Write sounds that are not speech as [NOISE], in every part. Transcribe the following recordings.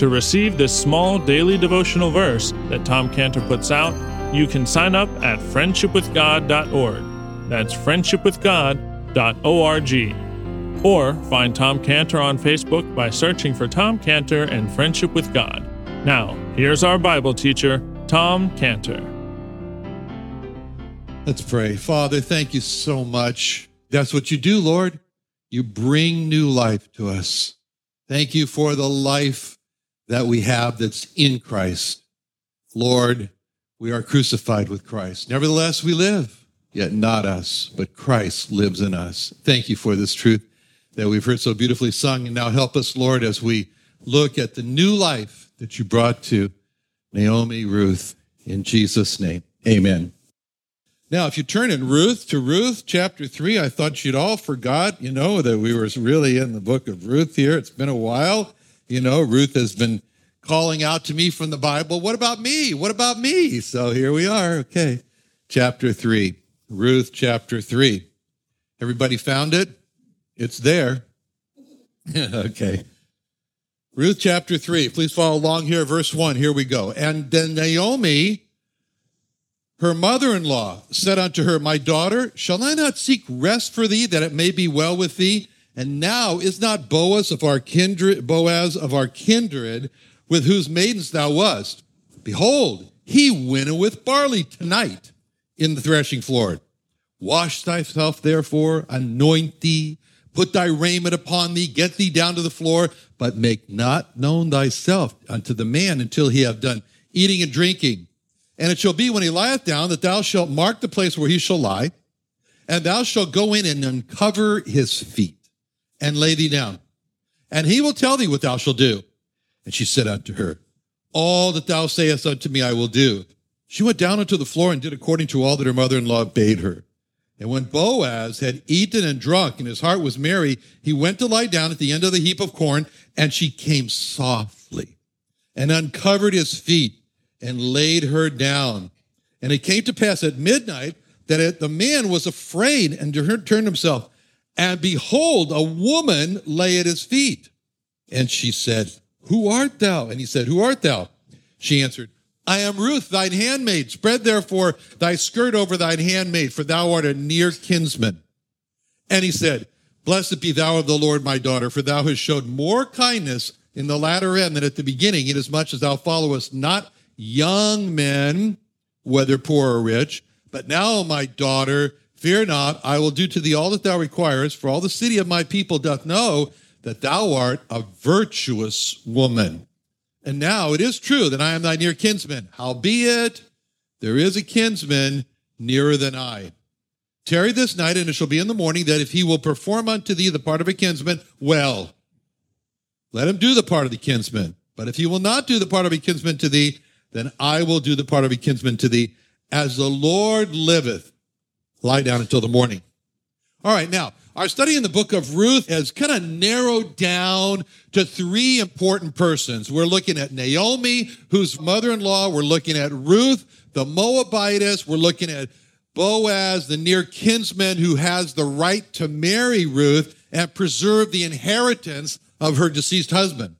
To receive this small daily devotional verse that Tom Cantor puts out, you can sign up at friendshipwithgod.org. That's friendshipwithgod.org. Or find Tom Cantor on Facebook by searching for Tom Cantor and Friendship with God. Now, here's our Bible teacher, Tom Cantor. Let's pray. Father, thank you so much. That's what you do, Lord. You bring new life to us. Thank you for the life that we have that's in Christ. Lord, we are crucified with Christ. Nevertheless, we live, yet not us, but Christ lives in us. Thank you for this truth that we've heard so beautifully sung. And now help us, Lord, as we look at the new life that you brought to Naomi Ruth. In Jesus' name, amen. Now, if you turn in Ruth to Ruth chapter 3, I thought you'd all forgot, you know, that we were really in the book of Ruth here. It's been a while. You know, Ruth has been calling out to me from the Bible, What about me? What about me? So here we are. Okay. Chapter 3. Ruth chapter 3. Everybody found it? It's there. [LAUGHS] okay. Ruth chapter 3. Please follow along here. Verse 1. Here we go. And then Naomi, her mother in law, said unto her, My daughter, shall I not seek rest for thee, that it may be well with thee? And now is not Boaz of our kindred, Boaz of our kindred, with whose maidens thou wast? Behold, he winnoweth barley tonight in the threshing floor. Wash thyself, therefore, anoint thee, put thy raiment upon thee, get thee down to the floor, but make not known thyself unto the man until he have done eating and drinking. And it shall be when he lieth down that thou shalt mark the place where he shall lie, and thou shalt go in and uncover his feet and lay thee down. And he will tell thee what thou shalt do. And she said unto her, All that thou sayest unto me, I will do. She went down unto the floor and did according to all that her mother in law bade her. And when Boaz had eaten and drunk, and his heart was merry, he went to lie down at the end of the heap of corn, and she came softly and uncovered his feet and laid her down. And it came to pass at midnight that the man was afraid and turned himself and behold, a woman lay at his feet. And she said, Who art thou? And he said, Who art thou? She answered, I am Ruth, thine handmaid. Spread therefore thy skirt over thine handmaid, for thou art a near kinsman. And he said, Blessed be thou of the Lord, my daughter, for thou hast showed more kindness in the latter end than at the beginning, inasmuch as thou followest not young men, whether poor or rich. But now, my daughter, Fear not, I will do to thee all that thou requirest, for all the city of my people doth know that thou art a virtuous woman. And now it is true that I am thy near kinsman. Howbeit, there is a kinsman nearer than I. Tarry this night, and it shall be in the morning that if he will perform unto thee the part of a kinsman, well, let him do the part of the kinsman. But if he will not do the part of a kinsman to thee, then I will do the part of a kinsman to thee. As the Lord liveth, lie down until the morning. All right, now, our study in the book of Ruth has kind of narrowed down to three important persons. We're looking at Naomi, whose mother in law, we're looking at Ruth, the Moabitess, we're looking at Boaz, the near kinsman who has the right to marry Ruth and preserve the inheritance of her deceased husband.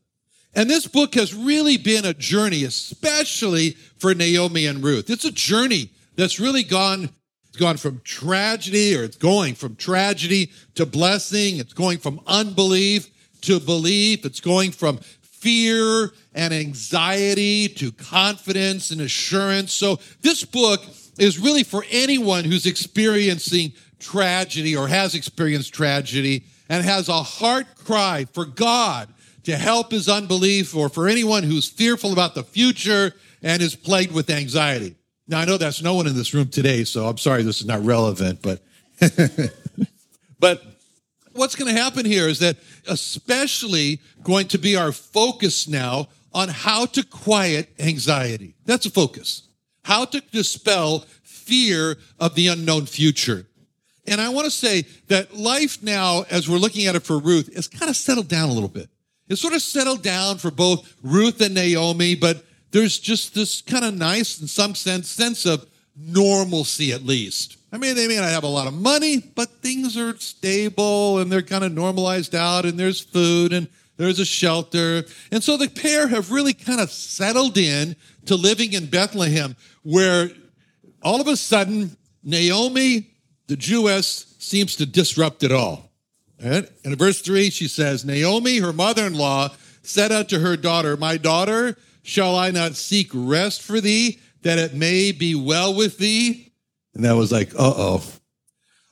And this book has really been a journey, especially for Naomi and Ruth. It's a journey that's really gone, gone from tragedy, or it's going from tragedy to blessing. It's going from unbelief to belief. It's going from fear and anxiety to confidence and assurance. So this book is really for anyone who's experiencing tragedy or has experienced tragedy and has a heart cry for God to help his unbelief or for anyone who's fearful about the future and is plagued with anxiety. Now, I know that's no one in this room today, so I'm sorry this is not relevant, but, [LAUGHS] but what's going to happen here is that especially going to be our focus now on how to quiet anxiety. That's a focus. How to dispel fear of the unknown future. And I want to say that life now, as we're looking at it for Ruth, is kind of settled down a little bit. It's sort of settled down for both Ruth and Naomi, but there's just this kind of nice, in some sense, sense of normalcy at least. I mean, they may not have a lot of money, but things are stable and they're kind of normalized out, and there's food and there's a shelter. And so the pair have really kind of settled in to living in Bethlehem, where all of a sudden, Naomi, the Jewess, seems to disrupt it all. And in verse 3, she says, Naomi, her mother in law, said unto her daughter, My daughter, shall I not seek rest for thee, that it may be well with thee? And that was like, uh oh.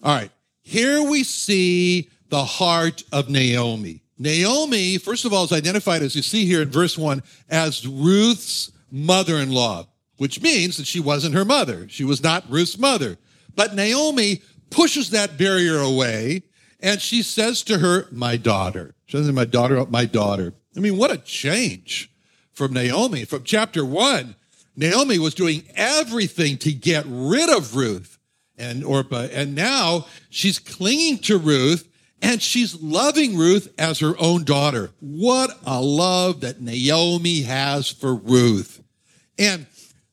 All right, here we see the heart of Naomi. Naomi, first of all, is identified, as you see here in verse 1, as Ruth's mother in law, which means that she wasn't her mother. She was not Ruth's mother. But Naomi pushes that barrier away and she says to her, My daughter. She says, My daughter, my daughter. I mean, what a change from Naomi. From chapter one, Naomi was doing everything to get rid of Ruth and Orpah. And now she's clinging to Ruth and she's loving Ruth as her own daughter. What a love that Naomi has for Ruth. And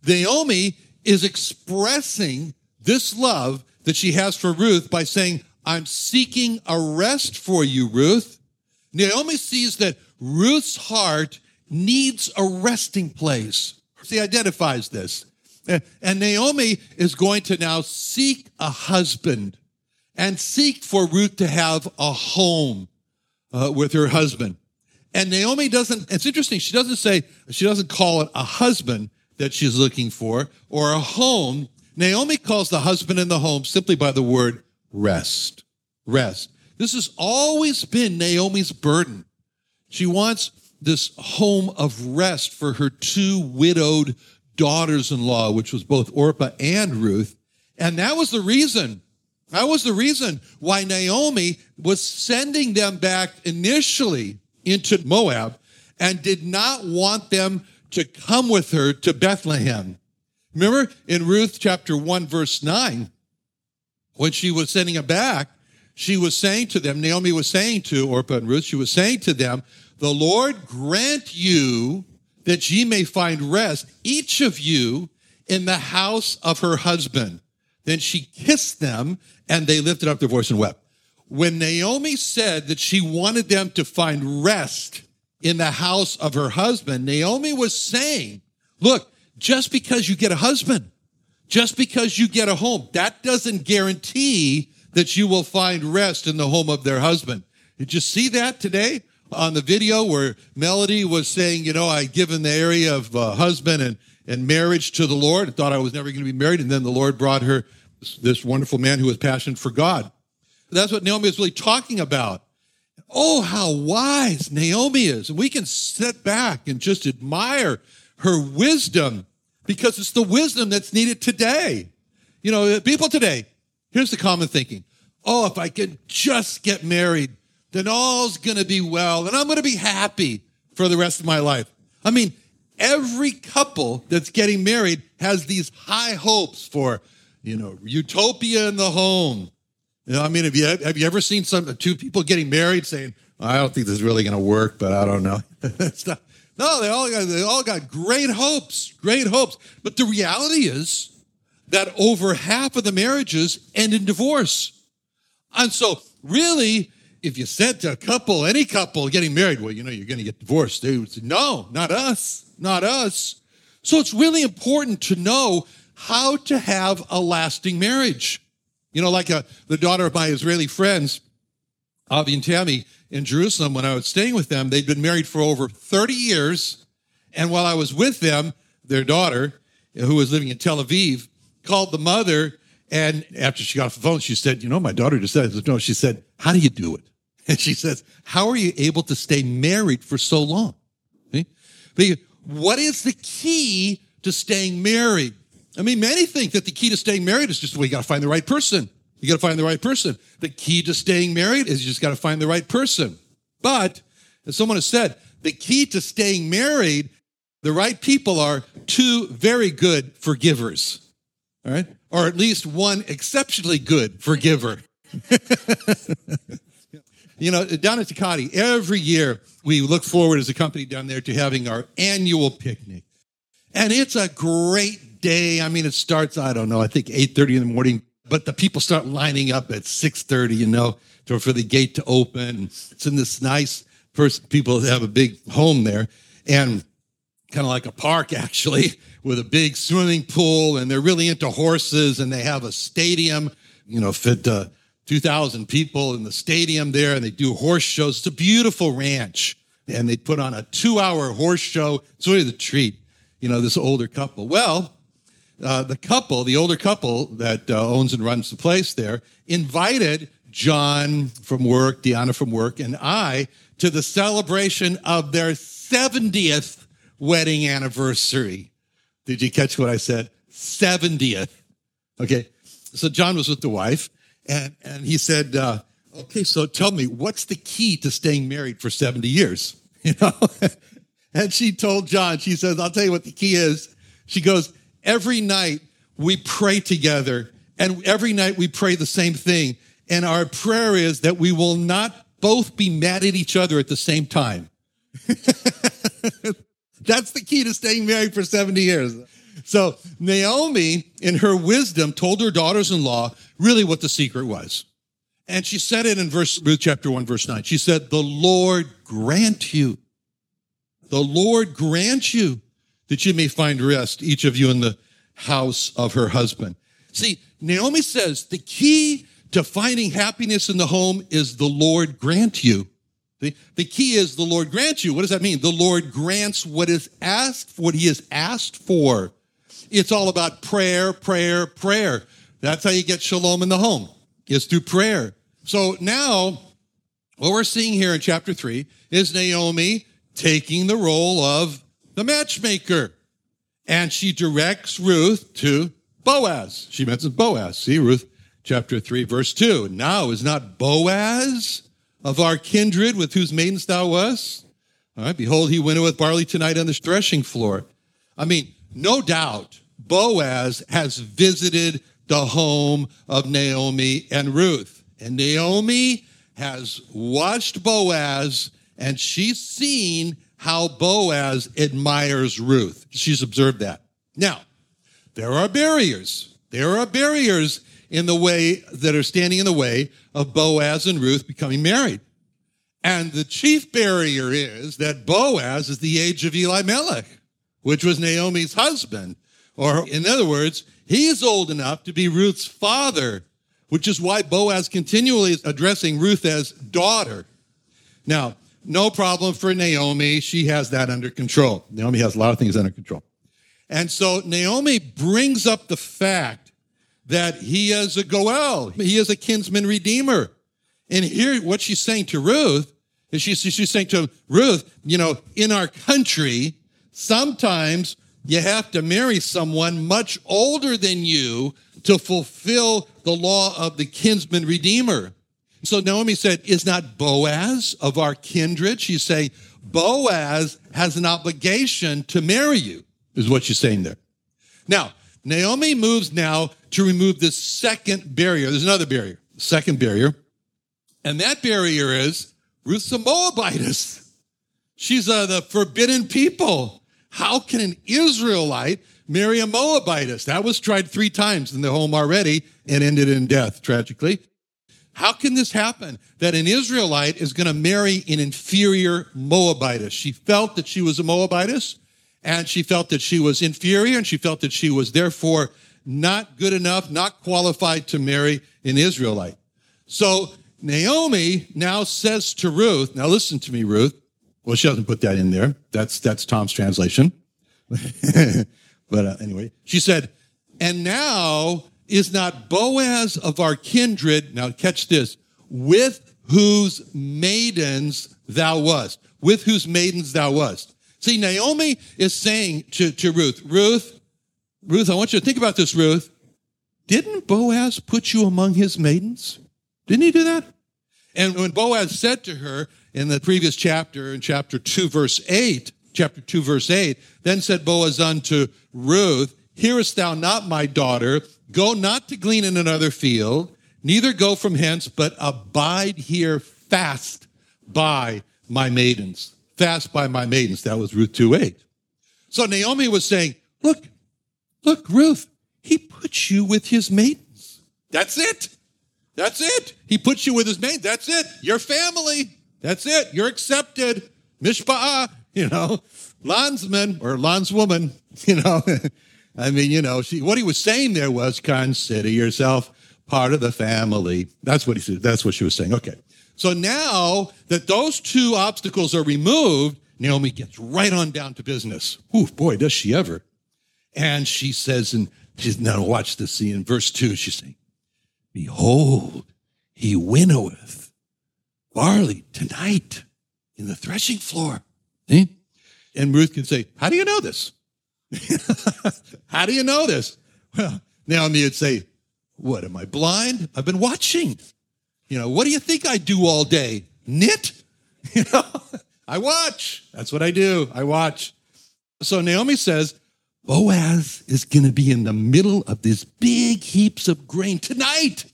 Naomi is expressing this love that she has for Ruth by saying, I'm seeking a rest for you, Ruth. Naomi sees that Ruth's heart needs a resting place. She identifies this. And Naomi is going to now seek a husband and seek for Ruth to have a home uh, with her husband. And Naomi doesn't, it's interesting, she doesn't say, she doesn't call it a husband that she's looking for or a home. Naomi calls the husband and the home simply by the word rest. Rest. This has always been Naomi's burden. She wants this home of rest for her two widowed daughters in law, which was both Orpah and Ruth. And that was the reason. That was the reason why Naomi was sending them back initially into Moab and did not want them to come with her to Bethlehem. Remember in Ruth chapter 1, verse 9, when she was sending them back, she was saying to them, Naomi was saying to Orpah and Ruth, she was saying to them, The Lord grant you that ye may find rest, each of you in the house of her husband. Then she kissed them and they lifted up their voice and wept. When Naomi said that she wanted them to find rest in the house of her husband, Naomi was saying, look, just because you get a husband, just because you get a home, that doesn't guarantee that you will find rest in the home of their husband. Did you see that today on the video where Melody was saying, you know, I'd given the area of uh, husband and, and marriage to the Lord and thought I was never going to be married. And then the Lord brought her this, this wonderful man who was passionate for God. That's what Naomi is really talking about. Oh, how wise Naomi is. And we can sit back and just admire her wisdom because it's the wisdom that's needed today. You know, people today, Here's the common thinking. Oh, if I can just get married, then all's going to be well and I'm going to be happy for the rest of my life. I mean, every couple that's getting married has these high hopes for, you know, utopia in the home. You know, I mean, have you, have you ever seen some two people getting married saying, I don't think this is really going to work, but I don't know. [LAUGHS] no, they all got, they all got great hopes, great hopes. But the reality is that over half of the marriages end in divorce. And so, really, if you said to a couple, any couple getting married, well, you know, you're going to get divorced, they would say, no, not us, not us. So it's really important to know how to have a lasting marriage. You know, like a, uh, the daughter of my Israeli friends, Avi and Tammy in Jerusalem, when I was staying with them, they'd been married for over 30 years. And while I was with them, their daughter, who was living in Tel Aviv, called the mother. And after she got off the phone, she said, You know, my daughter just said, No, she said, How do you do it? And she says, How are you able to stay married for so long? What is the key to staying married? I mean, many think that the key to staying married is just, well, you got to find the right person. You got to find the right person. The key to staying married is you just got to find the right person. But as someone has said, the key to staying married, the right people are two very good forgivers. All right. Or at least one exceptionally good forgiver. [LAUGHS] you know, down at Takati, every year we look forward as a company down there to having our annual picnic. And it's a great day. I mean, it starts, I don't know, I think 8.30 in the morning, but the people start lining up at 6.30, you know, for the gate to open. It's in this nice, first people have a big home there and kind of like a park [LAUGHS] actually with a big swimming pool and they're really into horses and they have a stadium, you know, fit uh, 2,000 people in the stadium there and they do horse shows. It's a beautiful ranch and they put on a two hour horse show. It's really the treat, you know, this older couple. Well, uh, the couple, the older couple that uh, owns and runs the place there, invited John from work, Deanna from work, and I to the celebration of their 70th wedding anniversary. Did you catch what I said? 70th. Okay. So John was with the wife and, and he said, uh, okay, so tell me, what's the key to staying married for 70 years? [LAUGHS] You know? [LAUGHS] and she told John, she says, I'll tell you what the key is. She goes, every night we pray together and every night we pray the same thing. And our prayer is that we will not both be mad at each other at the same time. [LAUGHS] That's the key to staying married for 70 years. So Naomi, in her wisdom, told her daughters in law really what the secret was. And she said it in verse, Ruth chapter 1, verse 9. She said, The Lord grant you, the Lord grant you that you may find rest, each of you in the house of her husband. See, Naomi says the key to finding happiness in the home is the Lord grant you. The, the key is the Lord grants you. What does that mean? The Lord grants what is asked, what he has asked for. It's all about prayer, prayer, prayer. That's how you get shalom in the home, is through prayer. So now, what we're seeing here in chapter three is Naomi taking the role of the matchmaker. And she directs Ruth to Boaz. She mentions Boaz. See, Ruth chapter 3, verse 2. Now is not Boaz of our kindred with whose maidens thou wast? All right, behold, he winnoweth with barley tonight on the threshing floor. I mean, no doubt Boaz has visited the home of Naomi and Ruth. And Naomi has watched Boaz and she's seen how Boaz admires Ruth. She's observed that. Now, there are barriers. There are barriers in the way that are standing in the way of Boaz and Ruth becoming married. And the chief barrier is that Boaz is the age of Elimelech, which was Naomi's husband. Or, in other words, he's old enough to be Ruth's father, which is why Boaz continually is addressing Ruth as daughter. Now, no problem for Naomi. She has that under control. Naomi has a lot of things under control. And so Naomi brings up the fact that he is a Goel. He is a kinsman redeemer. And here, what she's saying to Ruth is she's, she's saying to Ruth, you know, in our country, sometimes you have to marry someone much older than you to fulfill the law of the kinsman redeemer. So Naomi said, Is not Boaz of our kindred? She's saying, Boaz has an obligation to marry you, is what she's saying there. Now, Naomi moves now to remove the second barrier. There's another barrier, second barrier. And that barrier is Ruth's a Moabitess. She's uh, the forbidden people. How can an Israelite marry a Moabitess. That was tried three times in the home already and ended in death, tragically. How can this happen that an Israelite is going to marry an inferior Moabitess? She felt that she was a Moabitess and she felt that she was inferior and she felt that she was therefore not good enough, not qualified to marry an Israelite. So Naomi now says to Ruth, now listen to me, Ruth. Well, she doesn't put that in there. That's, that's Tom's translation. [LAUGHS] but uh, anyway, she said, and now is not Boaz of our kindred, now catch this, with whose maidens thou wast, with whose maidens thou wast. See, Naomi is saying to, to Ruth, Ruth, Ruth, I want you to think about this, Ruth. Didn't Boaz put you among his maidens? Didn't he do that? And when Boaz said to her in the previous chapter, in chapter 2, verse 8, chapter 2, verse 8, then said Boaz unto Ruth, Hearest thou not, my daughter? Go not to glean in another field, neither go from hence, but abide here fast by my maidens. Fast by my maidens. That was Ruth 2 8. So Naomi was saying, Look, look, Ruth, he puts you with his maidens. That's it. That's it. He puts you with his maidens. That's it. Your family. That's it. You're accepted. Mishpa'ah, [LAUGHS] you know, landsman or landswoman, [LAUGHS] you know. [LAUGHS] I mean, you know, she, what he was saying there was consider yourself part of the family. That's what he said. That's what she was saying. Okay. So now that those two obstacles are removed, Naomi gets right on down to business. Ooh, boy, does she ever. And she says, and she's now watch this scene in verse two, she's saying, Behold, he winnoweth barley tonight in the threshing floor. See? And Ruth can say, How do you know this? [LAUGHS] How do you know this? Well, Naomi would say, What, am I blind? I've been watching. You know, what do you think I do all day? Knit? [LAUGHS] You know, I watch. That's what I do. I watch. So Naomi says, Boaz is going to be in the middle of this big heaps of grain tonight.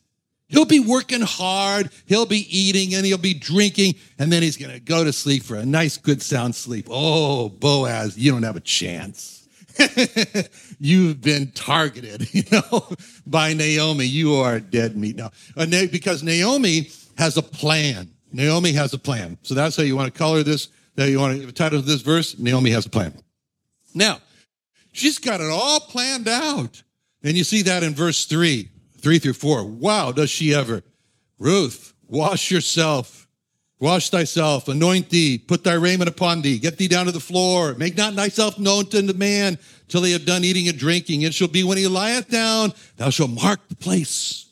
He'll be working hard. He'll be eating and he'll be drinking. And then he's going to go to sleep for a nice, good, sound sleep. Oh, Boaz, you don't have a chance. [LAUGHS] You've been targeted, [LAUGHS] you know, by Naomi. You are dead meat now. Uh, because Naomi has a plan. Naomi has a plan. So that's how you want to color this. That you want to title this verse. Naomi has a plan. Now, she's got it all planned out. And you see that in verse three, three through four. Wow, does she ever? Ruth, wash yourself Wash thyself, anoint thee, put thy raiment upon thee, get thee down to the floor, make not thyself known to the man till he have done eating and drinking. It shall be when he lieth down, thou shalt mark the place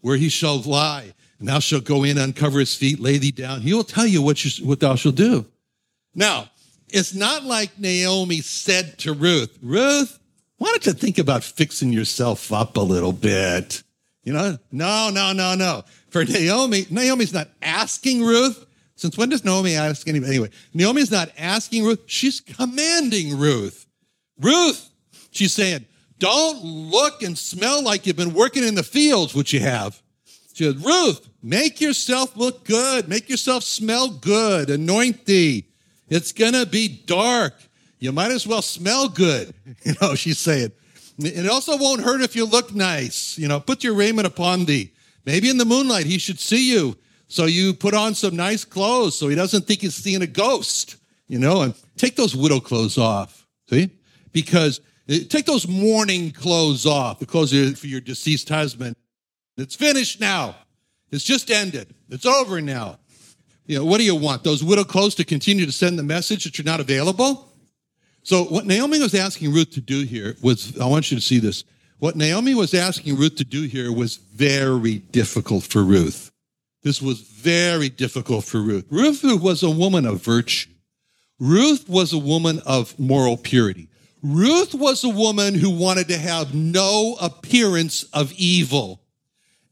where he shall lie, and thou shalt go in, uncover his feet, lay thee down. He will tell you what, you, what thou shalt do. Now, it's not like Naomi said to Ruth, Ruth, why don't you think about fixing yourself up a little bit? You know, no, no, no, no. For Naomi, Naomi's not asking Ruth. Since when does Naomi ask anybody? Anyway, Naomi's not asking Ruth. She's commanding Ruth. Ruth, she's saying, don't look and smell like you've been working in the fields, which you have. She said, Ruth, make yourself look good. Make yourself smell good. Anoint thee. It's going to be dark. You might as well smell good. [LAUGHS] You know, she's saying, it also won't hurt if you look nice. You know, put your raiment upon thee. Maybe in the moonlight he should see you. So you put on some nice clothes so he doesn't think he's seeing a ghost, you know, and take those widow clothes off. See? Because eh, take those mourning clothes off, the clothes for your deceased husband. It's finished now. It's just ended. It's over now. You know, what do you want? Those widow clothes to continue to send the message that you're not available? So what Naomi was asking Ruth to do here was, I want you to see this. What Naomi was asking Ruth to do here was very difficult for Ruth. This was very difficult for Ruth. Ruth was a woman of virtue. Ruth was a woman of moral purity. Ruth was a woman who wanted to have no appearance of evil.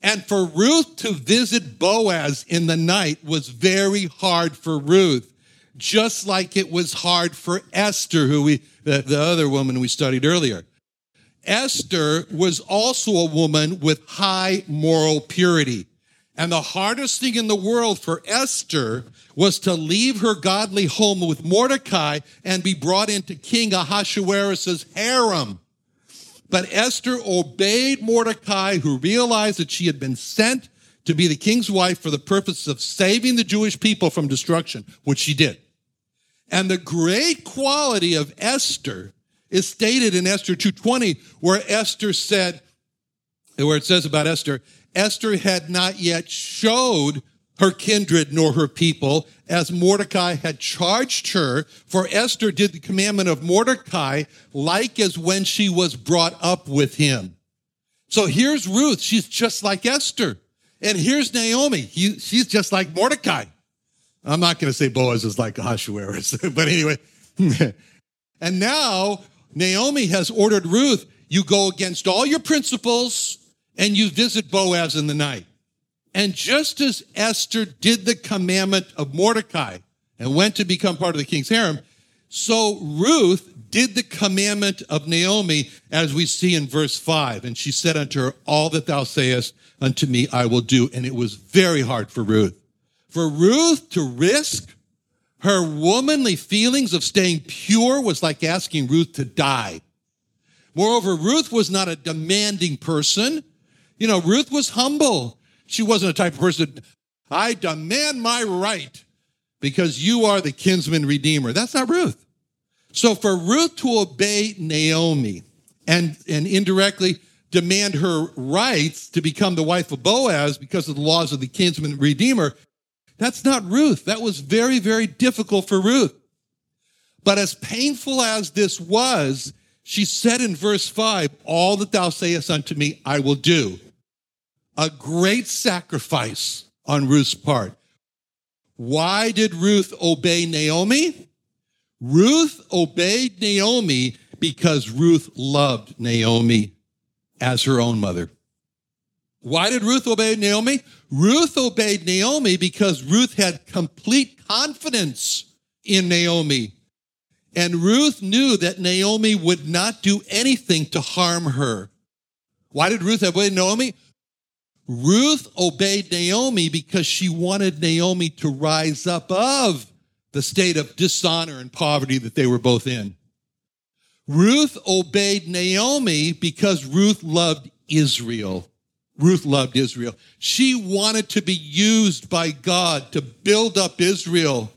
And for Ruth to visit Boaz in the night was very hard for Ruth just like it was hard for Esther, who we, the, the other woman we studied earlier. Esther was also a woman with high moral purity. And the hardest thing in the world for Esther was to leave her godly home with Mordecai and be brought into King Ahasuerus' harem. But Esther obeyed Mordecai, who realized that she had been sent to be the king's wife for the purpose of saving the Jewish people from destruction, which she did. And the great quality of Esther is stated in Esther 2:20 where Esther said where it says about Esther, Esther had not yet showed her kindred nor her people, as Mordecai had charged her. For Esther did the commandment of Mordecai, like as when she was brought up with him. So here's Ruth. She's just like Esther. And here's Naomi. He, she's just like Mordecai. I'm not going to say Boaz is like Ahasuerus, [LAUGHS] but anyway. [LAUGHS] and now Naomi has ordered Ruth, you go against all your principles and you visit Boaz in the night. And just as Esther did the commandment of Mordecai and went to become part of the king's harem, so Ruth did the commandment of Naomi, as we see in verse 5. And she said unto her, All that thou sayest unto me, I will do. And it was very hard for Ruth. For Ruth to risk her womanly feelings of staying pure was like asking Ruth to die. Moreover, Ruth was not a demanding person. You know, Ruth was humble. She wasn't a type of person, I demand my right because you are the kinsman redeemer. That's not Ruth. So for Ruth to obey Naomi and, and indirectly demand her rights to become the wife of Boaz because of the laws of the kinsman redeemer, that's not Ruth. That was very, very difficult for Ruth. But as painful as this was, she said in verse 5, All that thou sayest unto me, I will do a great sacrifice on Ruth's part. Why did Ruth obey Naomi? Ruth obeyed Naomi because Ruth loved Naomi as her own mother. Why did Ruth obey Naomi? Ruth obeyed Naomi because Ruth had complete confidence in Naomi. And Ruth knew that Naomi would not do anything to harm her. Why did Ruth obey Naomi? Ruth obeyed Naomi because she wanted Naomi to rise up of the state of dishonor and poverty that they were both in. Ruth obeyed Naomi because Ruth loved Israel. Ruth loved Israel. She wanted to be used by God to build up Israel.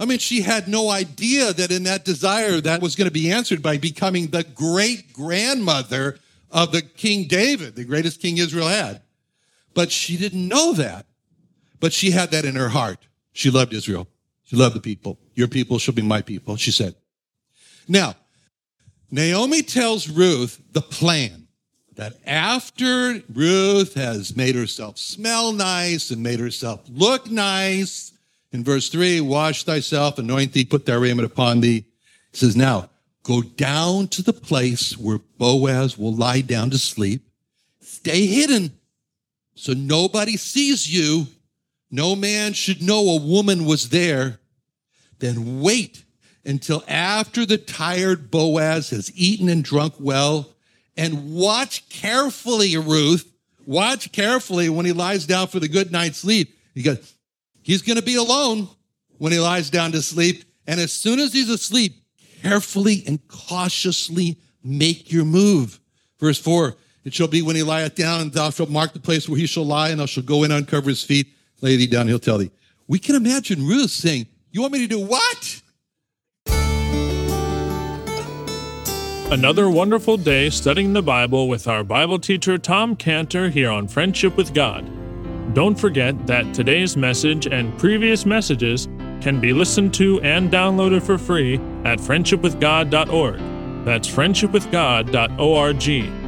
I mean, she had no idea that in that desire that was going to be answered by becoming the great grandmother of the King David, the greatest king Israel had. But she didn't know that. But she had that in her heart. She loved Israel. She loved the people. Your people shall be my people, she said. Now, Naomi tells Ruth the plan that after Ruth has made herself smell nice and made herself look nice, in verse 3, wash thyself, anoint thee, put thy raiment upon thee. He says, now go down to the place where Boaz will lie down to sleep. Stay hidden so nobody sees you. No man should know a woman was there. Then wait until after the tired Boaz has eaten and drunk well and watch carefully, Ruth. Watch carefully when he lies down for the good night's sleep. He goes, he's going to be alone when he lies down to sleep. And as soon as he's asleep, carefully and cautiously make your move. Verse four, it shall be when he lieth down, and thou shalt mark the place where he shall lie, and thou shalt go in, uncover his feet, lay thee down, he'll tell thee. We can imagine Ruth saying, You want me to do what? Another wonderful day studying the Bible with our Bible teacher Tom Cantor here on Friendship with God. Don't forget that today's message and previous messages can be listened to and downloaded for free at friendshipwithgod.org. That's friendshipwithgod.org.